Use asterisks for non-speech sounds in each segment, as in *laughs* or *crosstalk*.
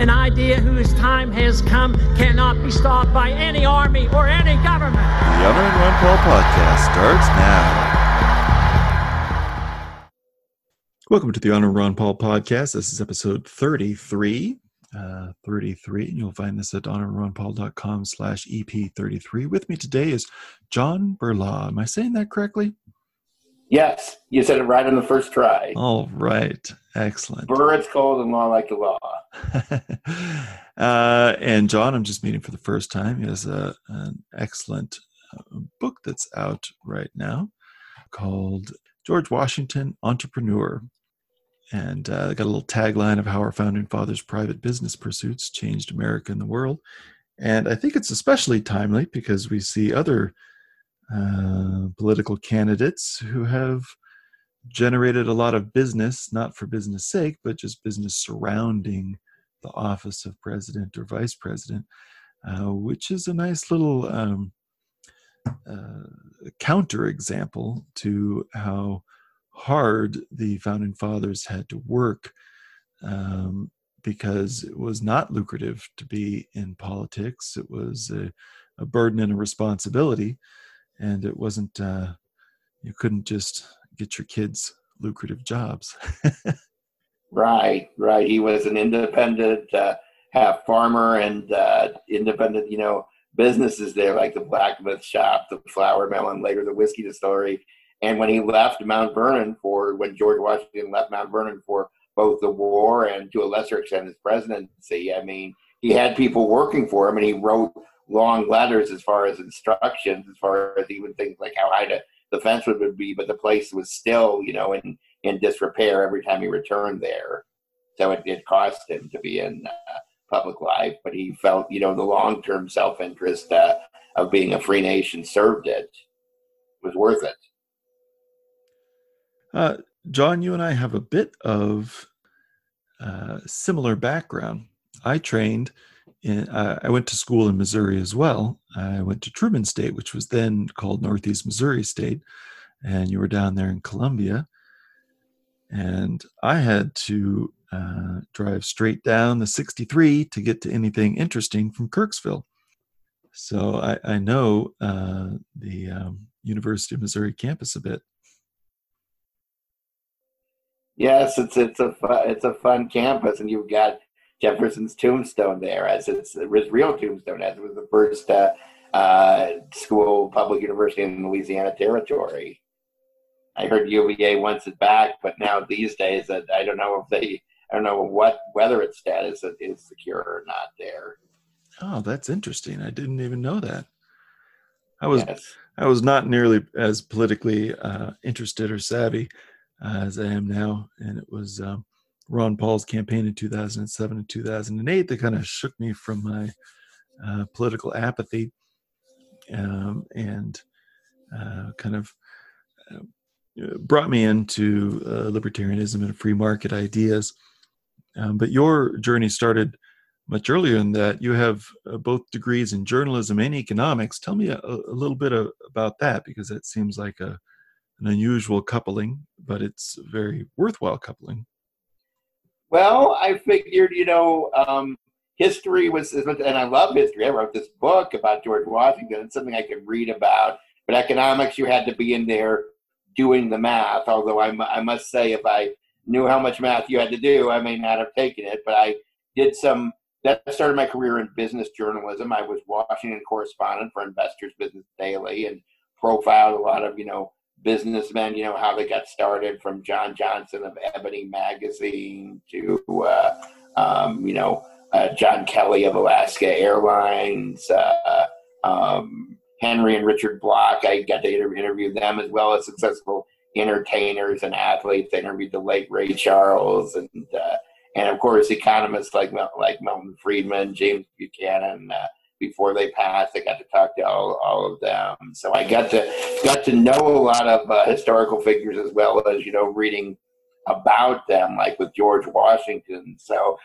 an idea whose time has come cannot be stopped by any army or any government. The Honor and Ron Paul podcast starts now. Welcome to the Honor and Ron Paul podcast. This is episode 33. Uh, 33 and you'll find this at honorronpaul.com slash ep33 with me today is john Berlau am i saying that correctly Yes, you said it right on the first try. all right excellent Burr, it's cold and law like the law. *laughs* uh, and John, I'm just meeting for the first time. He has a, an excellent uh, book that's out right now called George Washington Entrepreneur. And uh, got a little tagline of how our founding fathers' private business pursuits changed America and the world. And I think it's especially timely because we see other uh, political candidates who have generated a lot of business, not for business sake, but just business surrounding the office of president or vice president, uh, which is a nice little um, uh, counter example to how hard the founding fathers had to work um, because it was not lucrative to be in politics. It was a, a burden and a responsibility, and it wasn't. Uh, you couldn't just get your kids lucrative jobs. *laughs* Right, right. He was an independent uh, half farmer and uh, independent, you know, businesses there like the blacksmith shop, the flour mill, and later the whiskey distillery. And when he left Mount Vernon for when George Washington left Mount Vernon for both the war and to a lesser extent his presidency, I mean, he had people working for him and he wrote long letters as far as instructions, as far as even things like how high to, the fence would be, but the place was still, you know, in, in disrepair every time he returned there. So it did cost him to be in uh, public life, but he felt, you know, the long term self interest uh, of being a free nation served it. It was worth it. Uh, John, you and I have a bit of uh, similar background. I trained in, uh, I went to school in Missouri as well. I went to Truman State, which was then called Northeast Missouri State, and you were down there in Columbia. And I had to uh, drive straight down the 63 to get to anything interesting from Kirksville. So I, I know uh, the um, University of Missouri campus a bit. Yes, it's it's a fu- it's a fun campus, and you've got Jefferson's tombstone there, as it's real tombstone, as it was the first uh, uh, school public university in Louisiana Territory. I heard UVA wants it back, but now these days, uh, I don't know if they, I don't know what whether its status is secure or not there. Oh, that's interesting. I didn't even know that. I was Yes. I was not nearly as politically uh, interested or savvy uh, as I am now, and it was um, Ron Paul's campaign in 2007 and 2008 that kind of shook me from my uh, political apathy um, and uh, kind of uh, brought me into uh, libertarianism and free market ideas. Um, but your journey started much earlier than that. You have uh, both degrees in journalism and economics. Tell me a, a little bit of, about that because that seems like a an unusual coupling, but it's a very worthwhile coupling. Well, I figured, you know, um, history was, and I love history. I wrote this book about George Washington. It's something I could read about. But economics, you had to be in there doing the math. Although I, I must say, if I knew how much math you had to do, I may not have taken it. But I did some. That started my career in business journalism. I was Washington correspondent for Investors Business Daily and profiled a lot of, you know, businessmen, you know, how they got started from John Johnson of Ebony Magazine to, uh, um, you know, uh, John Kelly of Alaska Airlines, uh, um, Henry and Richard Bloch. I got to inter- interview them as well as successful entertainers and athletes. I interviewed the late Ray Charles and, uh, and of course, economists like like Milton Friedman, James Buchanan. Before they passed, I got to talk to all, all of them. So I got to got to know a lot of uh, historical figures as well as you know reading about them, like with George Washington. So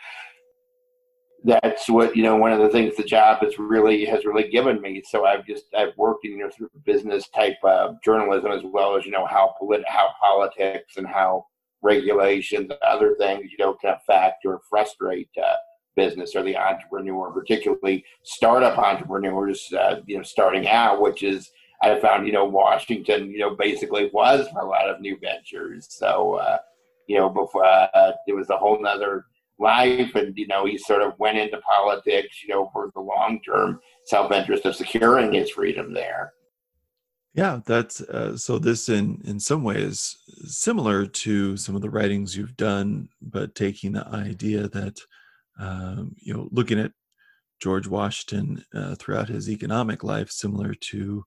that's what you know. One of the things the job has really has really given me. So I've just I've worked in you know through business type of journalism as well as you know how polit- how politics and how regulations and other things you know can affect or frustrate uh, business or the entrepreneur, particularly startup entrepreneurs, uh, you know, starting out, which is I found, you know, Washington, you know, basically was for a lot of new ventures. So, uh, you know, before uh, it was a whole nother life, and you know, he sort of went into politics, you know, for the long term self interest of securing his freedom there. Yeah, that's uh, so. This, in in some ways, similar to some of the writings you've done, but taking the idea that um, you know, looking at George Washington uh, throughout his economic life, similar to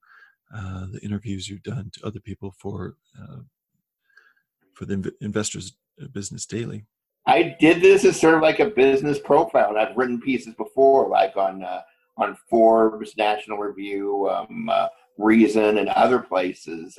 uh, the interviews you've done to other people for uh, for the Investors uh, Business Daily. I did this as sort of like a business profile. I've written pieces before, like on uh, on Forbes, National Review, um, uh, Reason, and other places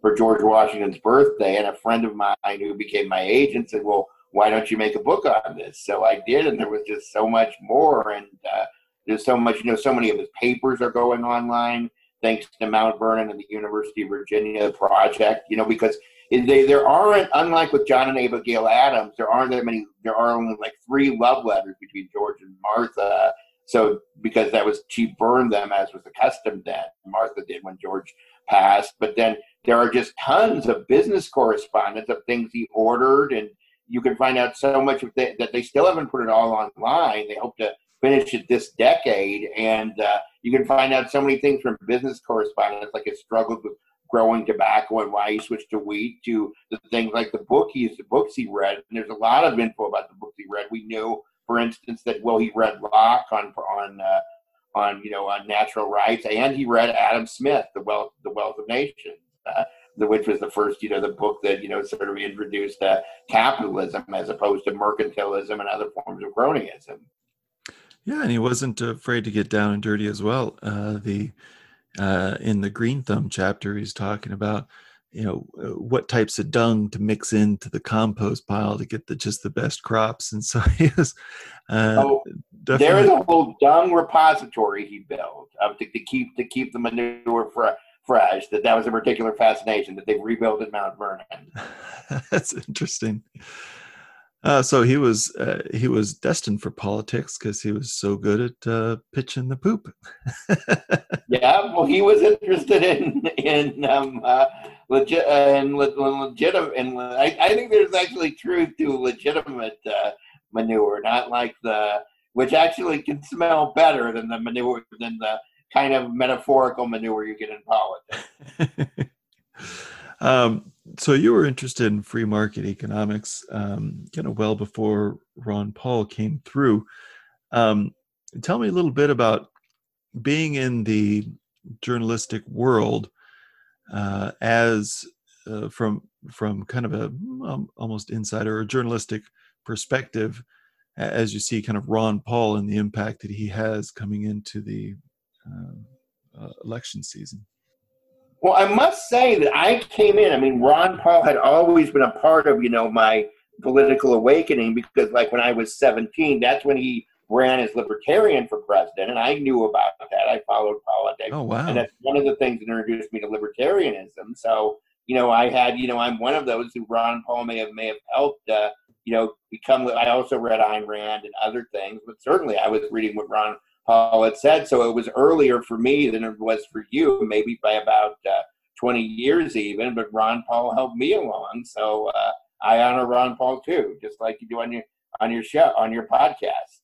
for George Washington's birthday. And a friend of mine who became my agent said, "Well." Why don't you make a book on this? So I did, and there was just so much more. And uh, there's so much, you know, so many of his papers are going online thanks to Mount Vernon and the University of Virginia project, you know, because they, there aren't, unlike with John and Abigail Adams, there aren't that many, there are only like three love letters between George and Martha. So, because that was, she burned them as was the custom then. Martha did when George passed. But then there are just tons of business correspondence of things he ordered and you can find out so much of that they still haven't put it all online. They hope to finish it this decade, and uh, you can find out so many things from business correspondence, like his struggle with growing tobacco and why he switched to wheat, to the things like the book he's the books he read. And there's a lot of info about the books he read. We knew, for instance, that well he read Locke on on uh, on you know on natural rights, and he read Adam Smith, the wealth the wealth of nations. Uh, the, which was the first, you know, the book that you know sort of introduced uh, capitalism as opposed to mercantilism and other forms of cronyism. Yeah, and he wasn't afraid to get down and dirty as well. Uh, the uh, in the Green Thumb chapter, he's talking about you know uh, what types of dung to mix into the compost pile to get the just the best crops, and so *laughs* he was. Uh, oh, there is a whole dung repository he built uh, to, to keep to keep the manure fresh fresh that that was a particular fascination that they've rebuilt at Mount Vernon. *laughs* That's interesting. Uh, so he was uh, he was destined for politics because he was so good at uh, pitching the poop. *laughs* yeah, well, he was interested in in um, uh, legit and legitimate, and I, I, think there's actually truth to legitimate uh, manure, not like the which actually can smell better than the manure than the kind of metaphorical manure you get in politics. *laughs* um, so you were interested in free market economics, um, kind of well before Ron Paul came through. Um, tell me a little bit about being in the journalistic world uh, as uh, from from kind of a um, almost insider or journalistic perspective as you see kind of Ron Paul and the impact that he has coming into the uh, uh, election season. Well, I must say that I came in. I mean, Ron Paul had always been a part of you know my political awakening because, like, when I was 17, that's when he ran as libertarian for president, and I knew about that. I followed politics. Oh wow! And that's one of the things that introduced me to libertarianism. So, you know, I had, you know, I'm one of those who Ron Paul may have may have helped, uh, you know, become. I also read Ayn Rand and other things, but certainly I was reading what Ron Paul had said. So it was earlier for me than it was for you, maybe by about uh, 20 years even. But Ron Paul helped me along, so uh, I honor Ron Paul too, just like you do on your on your show on your podcast.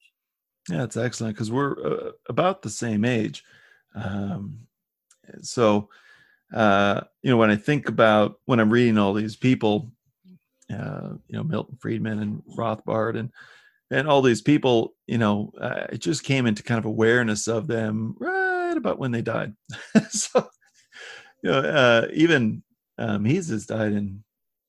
Yeah, it's excellent because we're uh, about the same age. Um, so, uh, you know, when I think about when I'm reading all these people, uh, you know, Milton Friedman and Rothbard and and all these people, you know, uh, it just came into kind of awareness of them right about when they died. *laughs* so, you know, uh, even um, Mises died in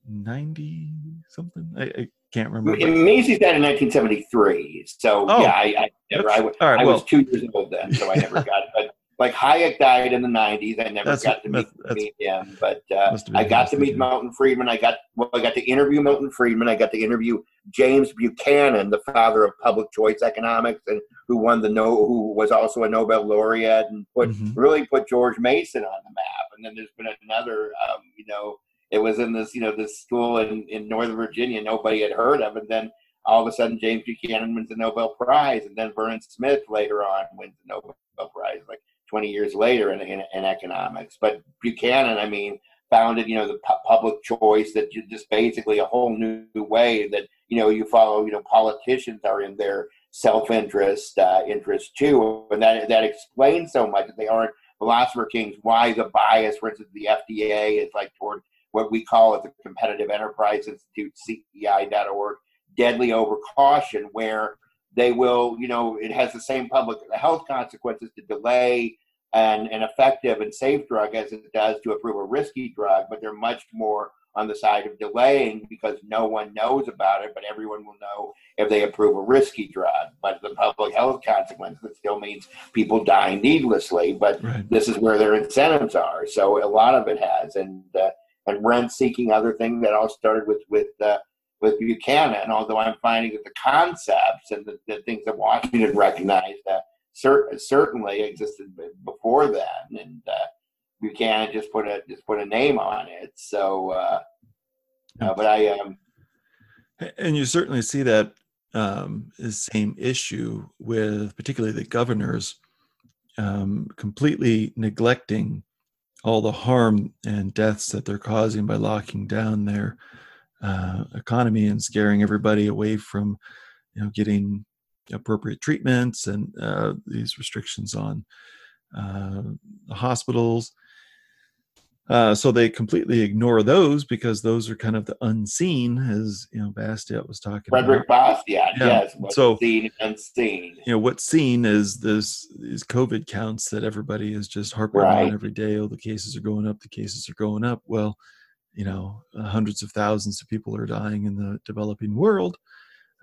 ninety something. I, I, can't remember. Mises died in nineteen seventy three. So oh, yeah, I, I never. I, right, I well, was two years old then, so I never got it. But like Hayek died in the '90s. I never got to meet, meet him, but uh, I got to meet Milton Friedman. I got well, I got to interview Milton Friedman. I got to interview James Buchanan, the father of public choice economics, and who won the no, who was also a Nobel laureate, and put mm-hmm. really put George Mason on the map. And then there's been another, um, you know, it was in this, you know, this school in in Northern Virginia nobody had heard of, and then all of a sudden James Buchanan wins the Nobel Prize, and then Vernon Smith later on wins the Nobel Prize, like 20 years later in, in, in economics. But Buchanan, I mean, founded, you know, the pu- public choice that you just basically a whole new way that, you know, you follow, you know, politicians are in their self-interest uh, interest too. And that, that explains so much that they aren't philosopher kings, why the bias, for instance, the FDA is like toward what we call at the Competitive Enterprise Institute, CEI.org, deadly over caution, where they will, you know, it has the same public health consequences to delay an, an effective and safe drug as it does to approve a risky drug, but they're much more on the side of delaying because no one knows about it, but everyone will know if they approve a risky drug. But the public health consequence that still means people die needlessly. But right. this is where their incentives are. So a lot of it has, and uh, and rent seeking other thing that all started with with uh, with Buchanan. Although I'm finding that the concepts and the, the things that Washington recognized that cer- certainly existed before then, and uh, Buchanan just put a just put a name on it. So, uh, uh, but I um, and you certainly see that um, same issue with particularly the governors um, completely neglecting all the harm and deaths that they're causing by locking down their uh, economy and scaring everybody away from you know getting appropriate treatments and uh, these restrictions on uh, the hospitals uh, so they completely ignore those because those are kind of the unseen, as you know, Bastiat was talking Frederick about. Bastiat, yeah. yes. What's so seen unseen. You know, what's seen is this these COVID counts that everybody is just harping right. on every day. Oh, the cases are going up, the cases are going up. Well, you know, uh, hundreds of thousands of people are dying in the developing world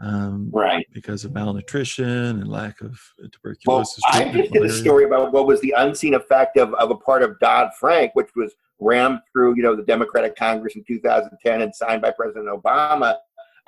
um, right because of malnutrition and lack of tuberculosis. Well, I just did a story about what was the unseen effect of, of a part of Dodd Frank, which was rammed through you know the Democratic Congress in 2010 and signed by President Obama,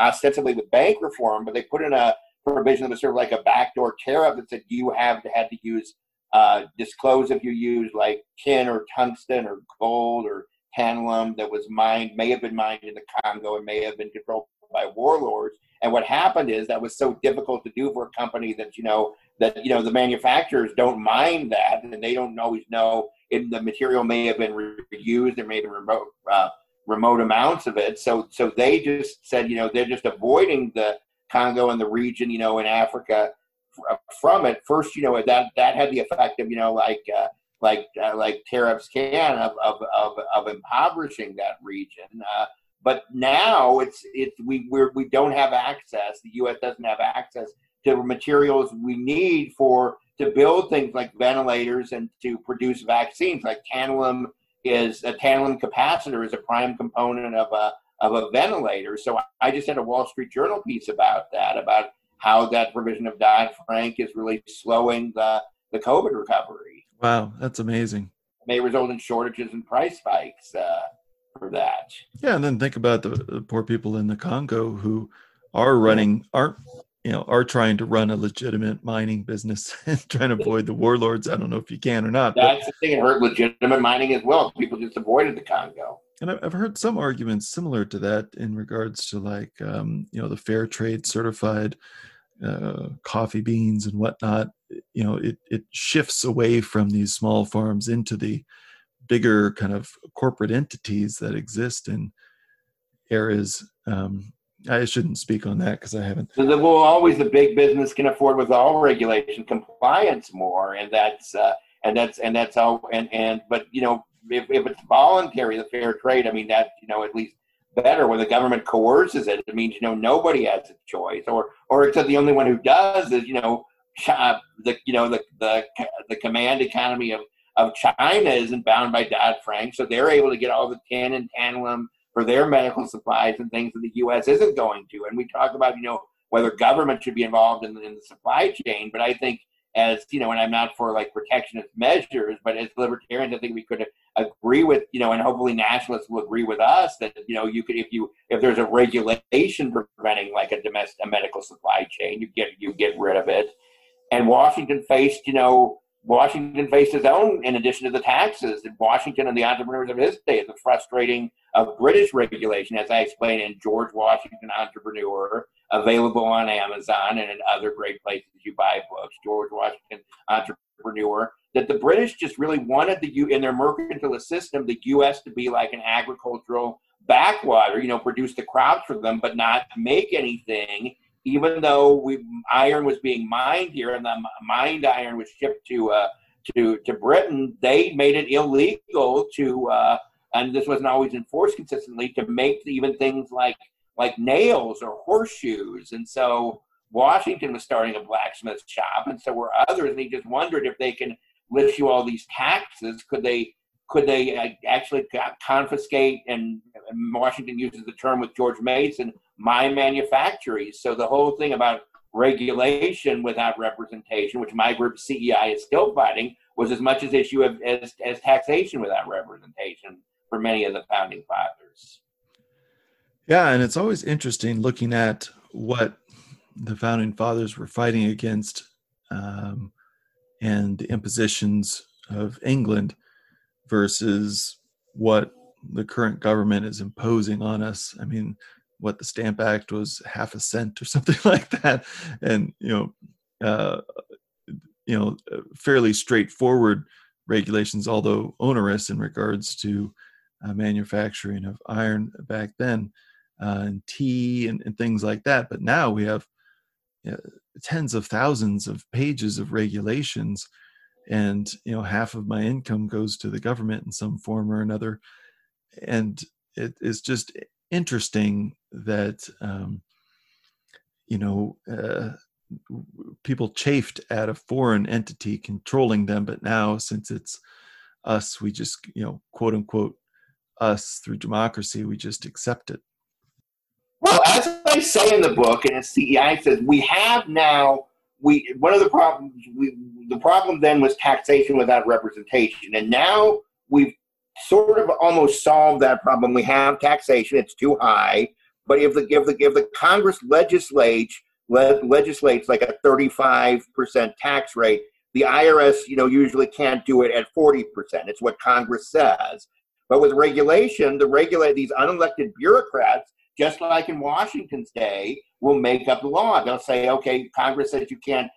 ostensibly with bank reform, but they put in a provision that was sort of like a backdoor tariff that said you have to had to use uh, disclose if you use like tin or tungsten or gold or tantalum that was mined, may have been mined in the Congo and may have been controlled by warlords. And what happened is that was so difficult to do for a company that, you know, that, you know, the manufacturers don't mind that and they don't always know if the material may have been reused, there may have been remote, uh, remote amounts of it. So, so they just said, you know, they're just avoiding the Congo and the region, you know, in Africa from it. First, you know, that, that had the effect of, you know, like, uh, like uh, like tariffs can of, of, of, of impoverishing that region. Uh, but now it's it's we we're, we don't have access. The U.S. doesn't have access to materials we need for to build things like ventilators and to produce vaccines. Like tantalum is a tantalum capacitor is a prime component of a of a ventilator. So I just had a Wall Street Journal piece about that about how that provision of Dodd Frank is really slowing the the COVID recovery. Wow, that's amazing. It may result in shortages and price spikes. Uh, for that. Yeah, and then think about the, the poor people in the Congo who are running aren't you know are trying to run a legitimate mining business *laughs* and trying to avoid the warlords. I don't know if you can or not. That's but, the thing. It hurt legitimate mining as well. People just avoided the Congo. And I've heard some arguments similar to that in regards to like um, you know the fair trade certified uh, coffee beans and whatnot. You know, it it shifts away from these small farms into the bigger kind of corporate entities that exist in areas. Um, I shouldn't speak on that because I haven't. Well, always the big business can afford with all regulation compliance more, and that's uh, and that's and that's how And and but you know if, if it's voluntary, the fair trade, I mean that you know at least better when the government coerces it. It means you know nobody has a choice, or or except the only one who does is you know uh, the you know the the the command economy of of China isn't bound by Dodd Frank, so they're able to get all the tin and tantalum for their medical supplies and things that the U.S. isn't going to. And we talk about, you know, whether government should be involved in, in the supply chain, but I think as you know, and I'm not for like protectionist measures, but as libertarians, I think we could agree with you know, and hopefully nationalists will agree with us that you know, you could if you if there's a regulation preventing like a domestic a medical supply chain, you get you get rid of it. And Washington faced you know Washington faced his own, in addition to the taxes, and Washington and the entrepreneurs of his day, the frustrating of British regulation, as I explained in George Washington Entrepreneur, available on Amazon and in other great places you buy books. George Washington Entrepreneur. That the British just really wanted the U in their mercantilist system, the U.S. to be like an agricultural backwater, you know, produce the crops for them, but not make anything. Even though we iron was being mined here, and the mined iron was shipped to uh, to to Britain, they made it illegal to, uh, and this wasn't always enforced consistently, to make even things like like nails or horseshoes. And so Washington was starting a blacksmith shop, and so were others. And he just wondered if they can list you all these taxes, could they could they uh, actually confiscate? And Washington uses the term with George Mason, my manufactories. So the whole thing about regulation without representation, which my group CEI is still fighting, was as much as issue of, as, as taxation without representation for many of the founding fathers. Yeah, and it's always interesting looking at what the founding fathers were fighting against um, and the impositions of England versus what the current government is imposing on us. I mean, what the Stamp Act was half a cent or *laughs* something like that, and you know, uh, you know, fairly straightforward regulations, although onerous in regards to uh, manufacturing of iron back then, uh, and tea and, and, things like that. But now we have you know, tens of thousands of pages of regulations, and you know, half of my income goes to the government in some form or another, and it is just interesting that um, you know uh, people chafed at a foreign entity controlling them, but now since it's us, we just you know quote unquote us through democracy, we just accept it. Well, as I say in the book, and as CEI says, we have now we one of the problems we the problem then was taxation without representation, and now we've sort of almost solved that problem. We have taxation; it's too high. But if the if the if the Congress legislates legislates like a 35% tax rate, the IRS, you know, usually can't do it at 40%. It's what Congress says. But with regulation, the regulate these unelected bureaucrats, just like in Washington's day, will make up the law. They'll say, okay, Congress says you can't,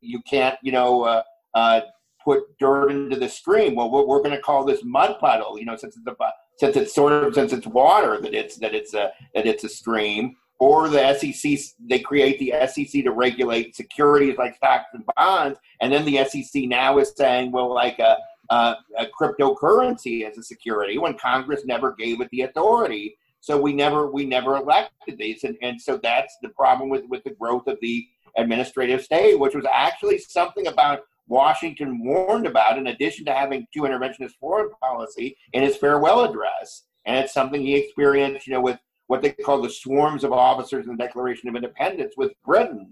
you can't, you know, uh, uh, put dirt into the stream. Well, we're, we're going to call this mud puddle, you know, since it's a, since it's sort of since it's water that it's that it's a that it's a stream. Or the SEC, they create the SEC to regulate securities like stocks and bonds, and then the SEC now is saying, well, like a, a, a cryptocurrency as a security, when Congress never gave it the authority. So we never we never elected these, and, and so that's the problem with with the growth of the administrative state, which was actually something about Washington warned about, in addition to having two interventionist foreign policy in his farewell address. And it's something he experienced, you know, with what they call the swarms of officers in the Declaration of Independence with Britain.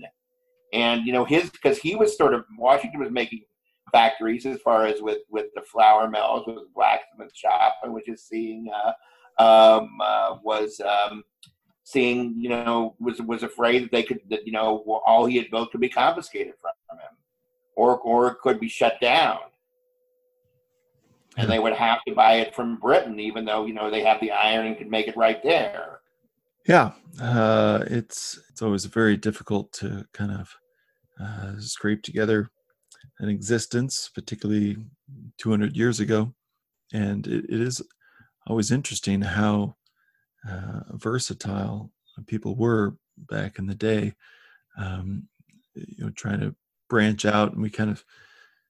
And, you know, his, because he was sort of, Washington was making factories as far as with, with the flour mills, with blacksmith shop, and which is seeing, uh, um, uh, was, um, seeing, you know, was, was afraid that they could, that, you know, all he had built could be confiscated from him or or it could be shut down. And they would have to buy it from Britain, even though you know they have the iron and could make it right there. Yeah, uh, it's it's always very difficult to kind of uh, scrape together an existence, particularly 200 years ago, and it, it is always interesting how uh, versatile people were back in the day. Um, you know, trying to branch out and we kind of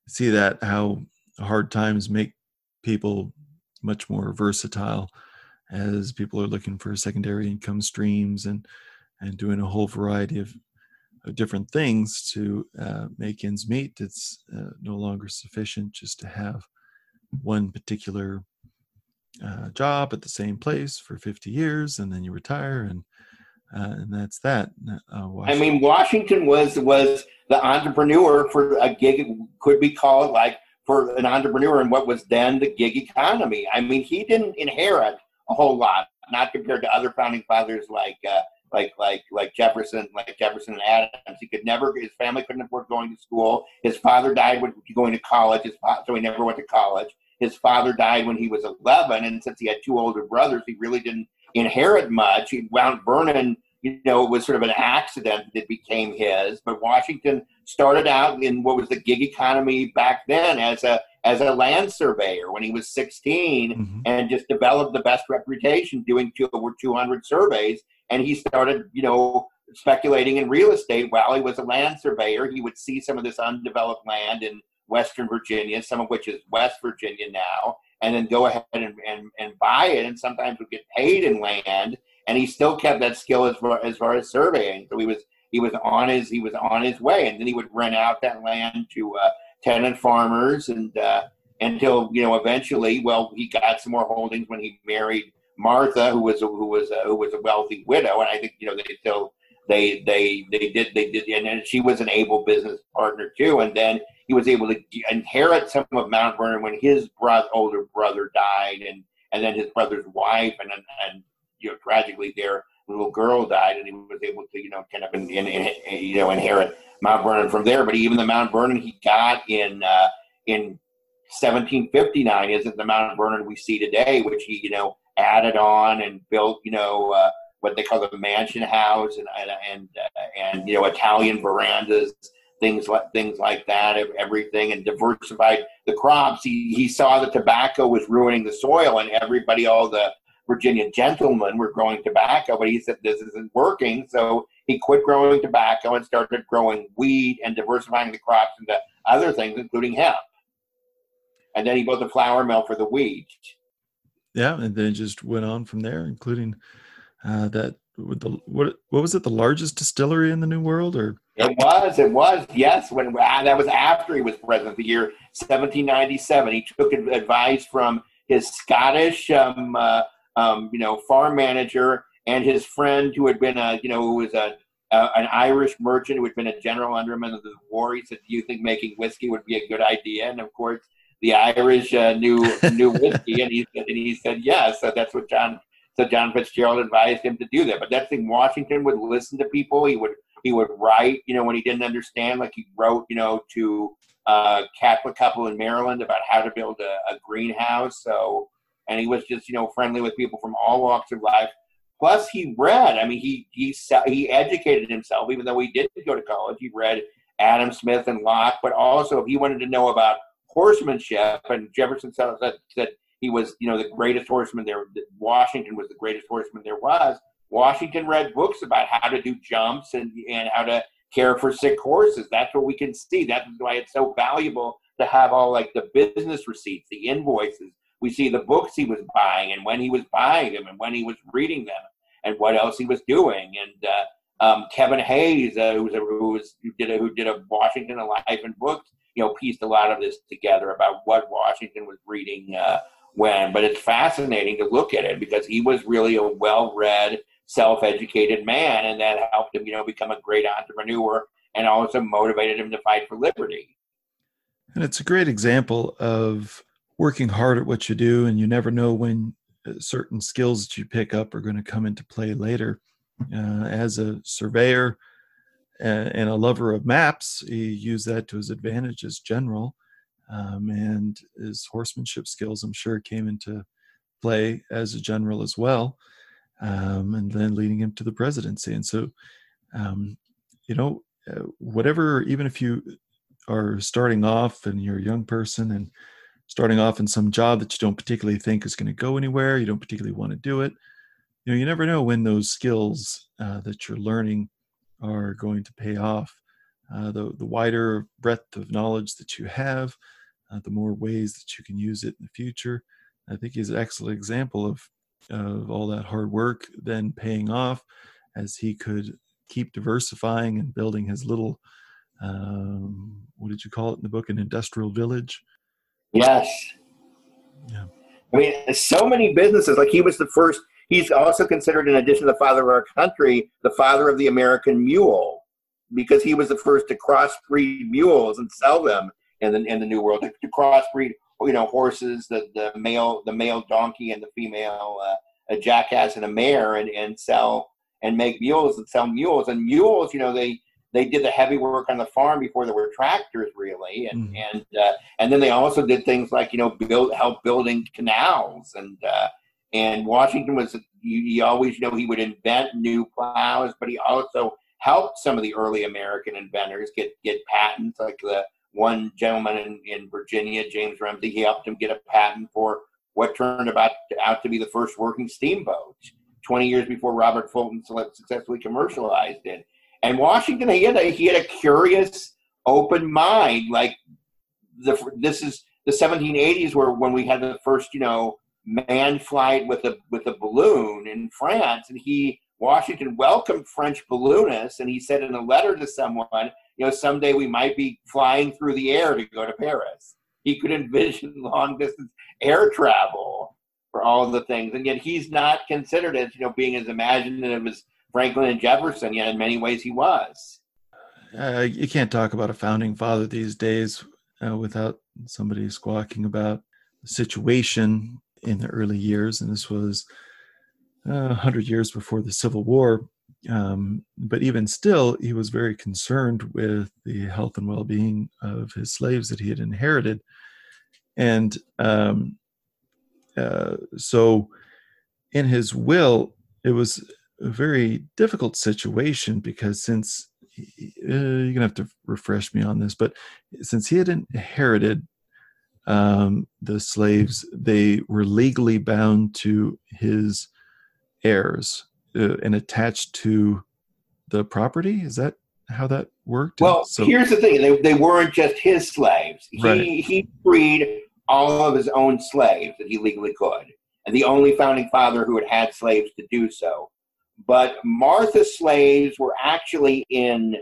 see that how hard times make people much more versatile as people are looking for secondary income streams and and doing a whole variety of, of different things to uh, make ends meet. It's uh, no longer sufficient just to have one particular uh, job at the same place for 50 years and then you retire and and that's that. Uh, I mean, Washington was was the entrepreneur for a gig could be called like for an entrepreneur in what was then the gig economy. I mean, he didn't inherit a whole lot, not compared to other founding fathers like uh, like like like Jefferson, like Jefferson and Adams. He could never. His family couldn't afford going to school. His father died when going to college. His so he never went to college. His father died when he was 11, and since he had two older brothers, he really didn't inherit much. Mount Vernon you know, it was sort of an accident that became his. But Washington started out in what was the gig economy back then as a as a land surveyor when he was 16 mm-hmm. and just developed the best reputation doing two, over 200 surveys. And he started, you know, speculating in real estate while he was a land surveyor. He would see some of this undeveloped land in Western Virginia, some of which is West Virginia now, and then go ahead and, and, and buy it. And sometimes would get paid in land. And he still kept that skill as far, as far as surveying. So he was he was on his he was on his way, and then he would rent out that land to uh, tenant farmers, and uh, until you know eventually, well, he got some more holdings when he married Martha, who was a, who was a, who was a wealthy widow, and I think you know they they they they did they did, and then she was an able business partner too, and then he was able to inherit some of Mount Vernon when his brother, older brother died, and and then his brother's wife, and and you know tragically their little girl died, and he was able to you know kind of in, in, in, you know inherit Mount Vernon from there. But even the Mount Vernon he got in uh, in 1759 isn't the Mount Vernon we see today, which he you know added on and built you know. Uh, what they call the mansion house and and and, uh, and you know Italian verandas things like things like that, everything, and diversified the crops. He he saw that tobacco was ruining the soil, and everybody, all the Virginia gentlemen, were growing tobacco. But he said this isn't working, so he quit growing tobacco and started growing wheat and diversifying the crops into other things, including hemp. And then he built a flour mill for the wheat. Yeah, and then just went on from there, including uh, that with the what what was it the largest distillery in the New World or it was, it was, yes. When ah, that was after he was president, of the year 1797, he took advice from his Scottish, um, uh, um, you know, farm manager and his friend who had been a, you know, who was a, a an Irish merchant who had been a general under him in the war. He said, "Do you think making whiskey would be a good idea?" And of course, the Irish uh, knew knew whiskey, and he said, and he said yes. So that's what John. So John Fitzgerald advised him to do that. But that thing, Washington would listen to people. He would he would write, you know, when he didn't understand, like he wrote, you know, to a Catholic couple in Maryland about how to build a, a greenhouse. So, and he was just, you know, friendly with people from all walks of life. Plus, he read. I mean, he he he educated himself, even though he didn't go to college. He read Adam Smith and Locke, but also if he wanted to know about horsemanship, and Jefferson said, said he was, you know, the greatest horseman there. Washington was the greatest horseman there was. Washington read books about how to do jumps and, and how to care for sick horses. That's what we can see. That's why it's so valuable to have all like the business receipts, the invoices. We see the books he was buying and when he was buying them and when he was reading them and what else he was doing. And uh, um, Kevin Hayes, uh, who, was a, who, was, who did a, who did a Washington a Life in Books, you know, pieced a lot of this together about what Washington was reading uh, when. But it's fascinating to look at it because he was really a well-read self-educated man, and that helped him, you know, become a great entrepreneur, and also motivated him to fight for liberty. And it's a great example of working hard at what you do, and you never know when uh, certain skills that you pick up are going to come into play later. Uh, as a surveyor and, and, a lover of maps, he used that to his advantage as general. Um, and his horsemanship skills, I'm sure, came into play as a general as well um, and then leading him to the presidency. And so, um, you know, uh, whatever, even if you are starting off and you're a young person and starting off in some job that you don't particularly think is going to go anywhere, you don't particularly want to do it. You know, you never know when those skills uh, that you're learning are going to pay off. Uh, the, the wider breadth of knowledge that you have, uh, the more ways that you can use it in the future. I think he's an excellent example of of all that hard work then paying off as he could keep diversifying and building his little um, what did you call it in the book an industrial village? Yes. Yeah. I mean so many businesses like he was the first he's also considered in addition to the father of our country the father of the american mule because he was the first to crossbreed mules and sell them in the in the new world to, to crossbreed you know horses, the the male the male donkey and the female uh, a jackass and a mare, and and sell and make mules and sell mules and mules. You know they they did the heavy work on the farm before there were tractors really and mm. and uh, and then they also did things like you know build help building canals and uh, And Washington was, you, you always know he would invent new plows, but he also helped some of the early American inventors get, get patents, like the one gentleman in, in Virginia, James Rumsey, he helped him get a patent for what turned about out to be the first working steamboat 20 years before Robert Fulton successfully commercialized it. And Washington, he had a, he had a curious, open mind. Like the this is the 1780s, where when we had the first, you know, manned flight with a with a balloon in France, and he Washington welcomed French balloonists, and he said in a letter to someone, you know, someday we might be flying through the air to go to Paris. He could envision *laughs* long distance air travel for all the things, and yet he's not considered as you know being as imaginative as Franklin and Jefferson. Yet in many ways he was. Uh, you can't talk about a founding father these days uh, without somebody squawking about the situation in the early years, and this was uh, 100 years before the Civil War. Um, but even still, he was very concerned with the health and well being of his slaves that he had inherited. And um, uh, so, in his will, it was a very difficult situation because since uh, you're gonna have to refresh me on this, but since he had inherited um, the slaves, they were legally bound to his heirs uh, and attached to the property. Is that how that worked? Well, so, here's the thing: they, they weren't just his slaves. Right. He he freed all of his own slaves that he legally could, and the only founding father who had had slaves to do so. But Martha's slaves were actually in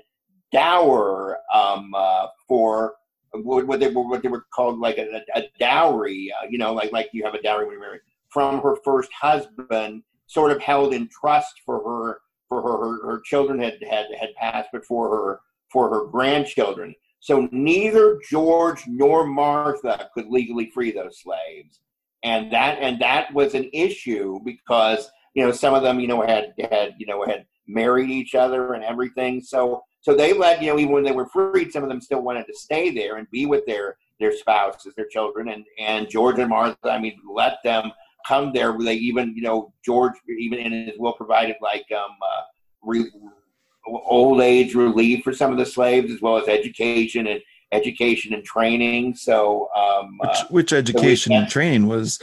dower um, uh, for what they were what they were called like a, a dowry. Uh, you know, like like you have a dowry when you're married from her first husband, sort of held in trust for her for her her, her children had, had had passed, but for her for her grandchildren. So neither George nor Martha could legally free those slaves, and that and that was an issue because you know some of them you know had had you know had married each other and everything. So so they let you know even when they were freed, some of them still wanted to stay there and be with their their spouses, their children, and and George and Martha, I mean, let them come there. where They even you know George even in his will provided like um uh, re, old age relief for some of the slaves as well as education and education and training. So um, which, uh, which education so and training was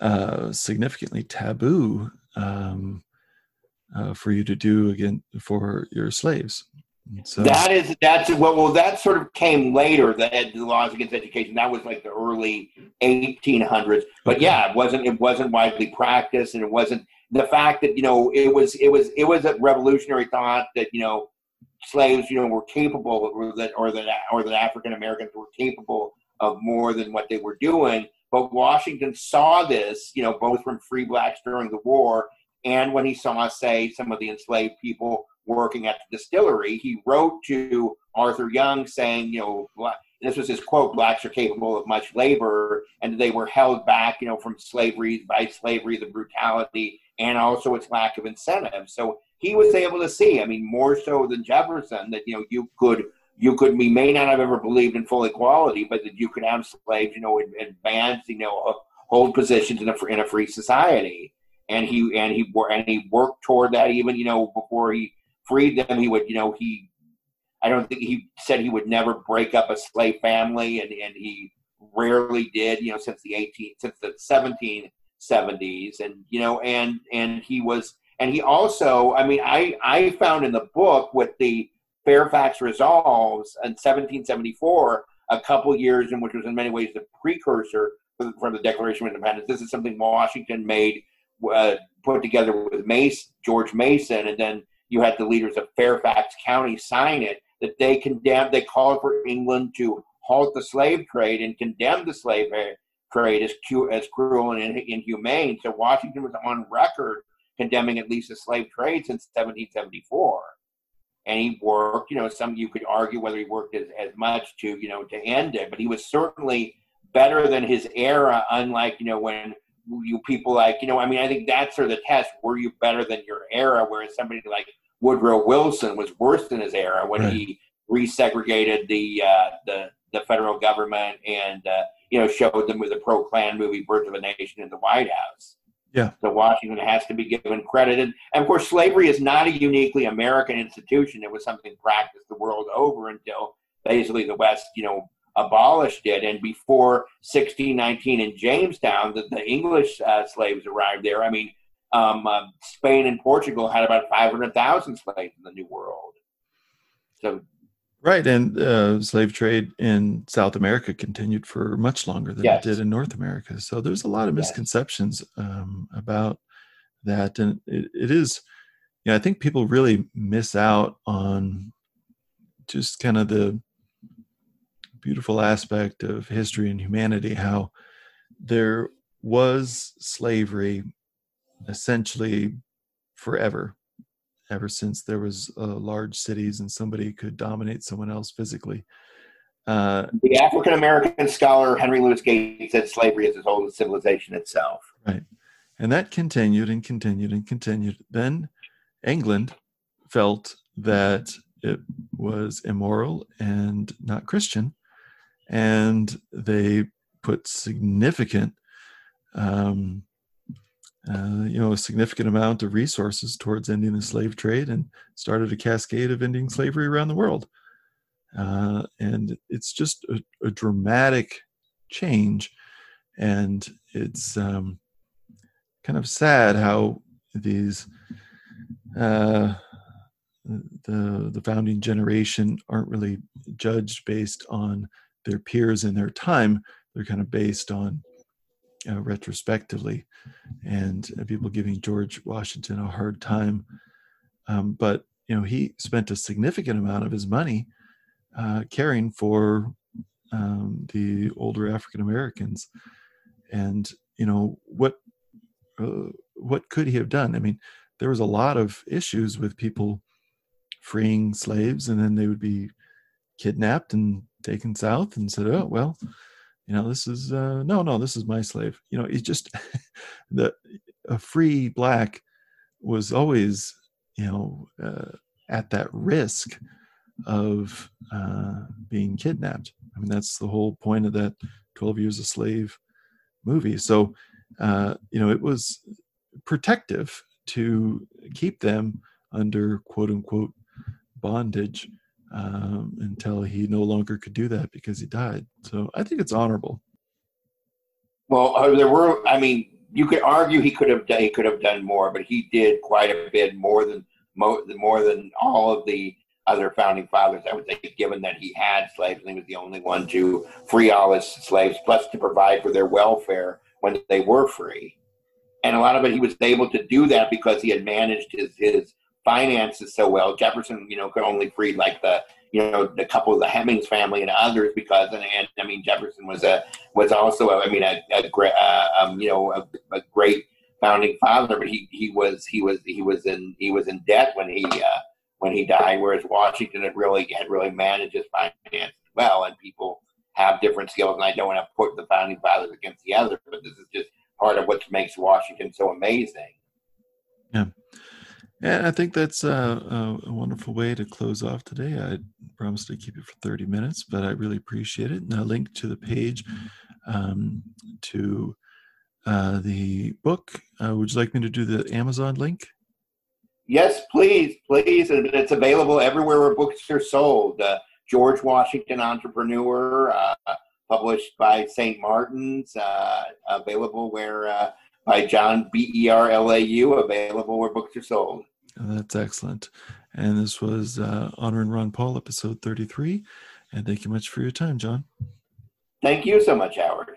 uh, significantly taboo um, uh, for you to do again for your slaves. So that is that's well, well that sort of came later. The, the laws against education that was like the early 1800s. But okay. yeah, it wasn't it wasn't widely practiced, and it wasn't the fact that you know it was it was it was a revolutionary thought that you know slaves you know were capable or that or that or that African Americans were capable of more than what they were doing. But Washington saw this, you know, both from free blacks during the war and when he saw, say, some of the enslaved people working at the distillery, he wrote to Arthur Young saying, you know, this was his quote, blacks are capable of much labor, and they were held back, you know, from slavery, by slavery, the brutality, and also its lack of incentive. So he was able to see, I mean, more so than Jefferson, that, you know, you could, you could, we may not have ever believed in full equality, but that you could have slaves, you know, advance, you know, hold positions in a, in a free society. And he, and he, and he worked toward that even, you know, before he, freed them, he would, you know, he, I don't think he said he would never break up a slave family, and, and he rarely did, you know, since the 18, since the 1770s, and you know, and and he was, and he also, I mean, I I found in the book with the Fairfax Resolves in 1774, a couple years in which was in many ways the precursor from the Declaration of Independence. This is something Washington made, uh, put together with Mason, George Mason, and then you had the leaders of Fairfax County sign it that they condemned, they called for England to halt the slave trade and condemn the slave trade as, as cruel and inhumane. So Washington was on record condemning at least the slave trade since 1774. And he worked, you know, some you could argue whether he worked as, as much to, you know, to end it, but he was certainly better than his era, unlike, you know, when you people like, you know, I mean, I think that's sort of the test. Were you better than your era? Whereas somebody like Woodrow Wilson was worse than his era when right. he resegregated the uh, the the federal government and uh, you know showed them with a pro Klan movie, Birth of a Nation, in the White House. Yeah. So Washington has to be given credit. And, and of course, slavery is not a uniquely American institution. It was something practiced the world over until basically the West, you know, abolished it. And before 1619 in Jamestown, the, the English uh, slaves arrived there. I mean, um, uh, Spain and Portugal had about 500,000 slaves in the New World. So, right, and uh, slave trade in South America continued for much longer than yes. it did in North America. So there's a lot of misconceptions yes. um, about that, and it, it is. Yeah, I think people really miss out on just kind of the beautiful aspect of history and humanity. How there was slavery essentially forever ever since there was uh, large cities and somebody could dominate someone else physically. Uh, the African American scholar Henry Louis Gates said slavery is as old as civilization itself. Right, and that continued and continued and continued. Then England felt that it was immoral and not Christian, and they put significant um, uh, you know, a significant amount of resources towards ending the slave trade and started a cascade of ending slavery around the world. Uh, and it's just a, a, dramatic change. And it's um, kind of sad how these uh, the the founding generation aren't really judged based on their peers in their time. They're kind of based on uh, retrospectively, and uh, people giving George Washington a hard time. Um, but you know, he spent a significant amount of his money uh, caring for um, the older African Americans, and you know what uh, what could he have done? I mean, there was a lot of issues with people freeing slaves, and then they would be kidnapped and taken south, and said, "Oh well." You know this is uh, no no this is my slave. You know it's just *laughs* the a free black was always you know uh, at that risk of uh, being kidnapped. I mean that's the whole point of that 12 years a slave movie. So uh, you know it was protective to keep them under quote unquote bondage um, until he no longer could do that because he died. So I think it's honorable. Well, uh, there were. I mean, you could argue he could have done, he could have done more, but he did quite a bit more than more than all of the other founding fathers. I would say, given that he had slaves, and he was the only one to free all his slaves, plus to provide for their welfare when they were free. And a lot of it, he was able to do that because he had managed his his finances so well. Jefferson, you know, could only free like the you know the couple of the Hemings family and others because and, and I mean Jefferson was a was also a, I mean a, a great uh, um, you know a, a, great founding father, but he he was he was he was in he was in debt when he uh, when he died, whereas Washington had really had really managed his finances well, and people have different skills, and I don't want to put the founding fathers against the other, but this is just part of what makes Washington so amazing. Yeah. And I think that's a, a, wonderful way to close off today. I promised to keep it for 30 minutes, but I really appreciate it. And a link to the page um, to uh, the book. Uh, would you like me to do the Amazon link? Yes, please, please. And it's available everywhere where books are sold. Uh, George Washington Entrepreneur, uh, published by St. Martin's, uh, available where uh, by John B E R L A U, available where books are sold. That's excellent. And this was uh, Honor and Ron Paul, episode 33. And thank you much for your time, John. Thank you so much, Howard.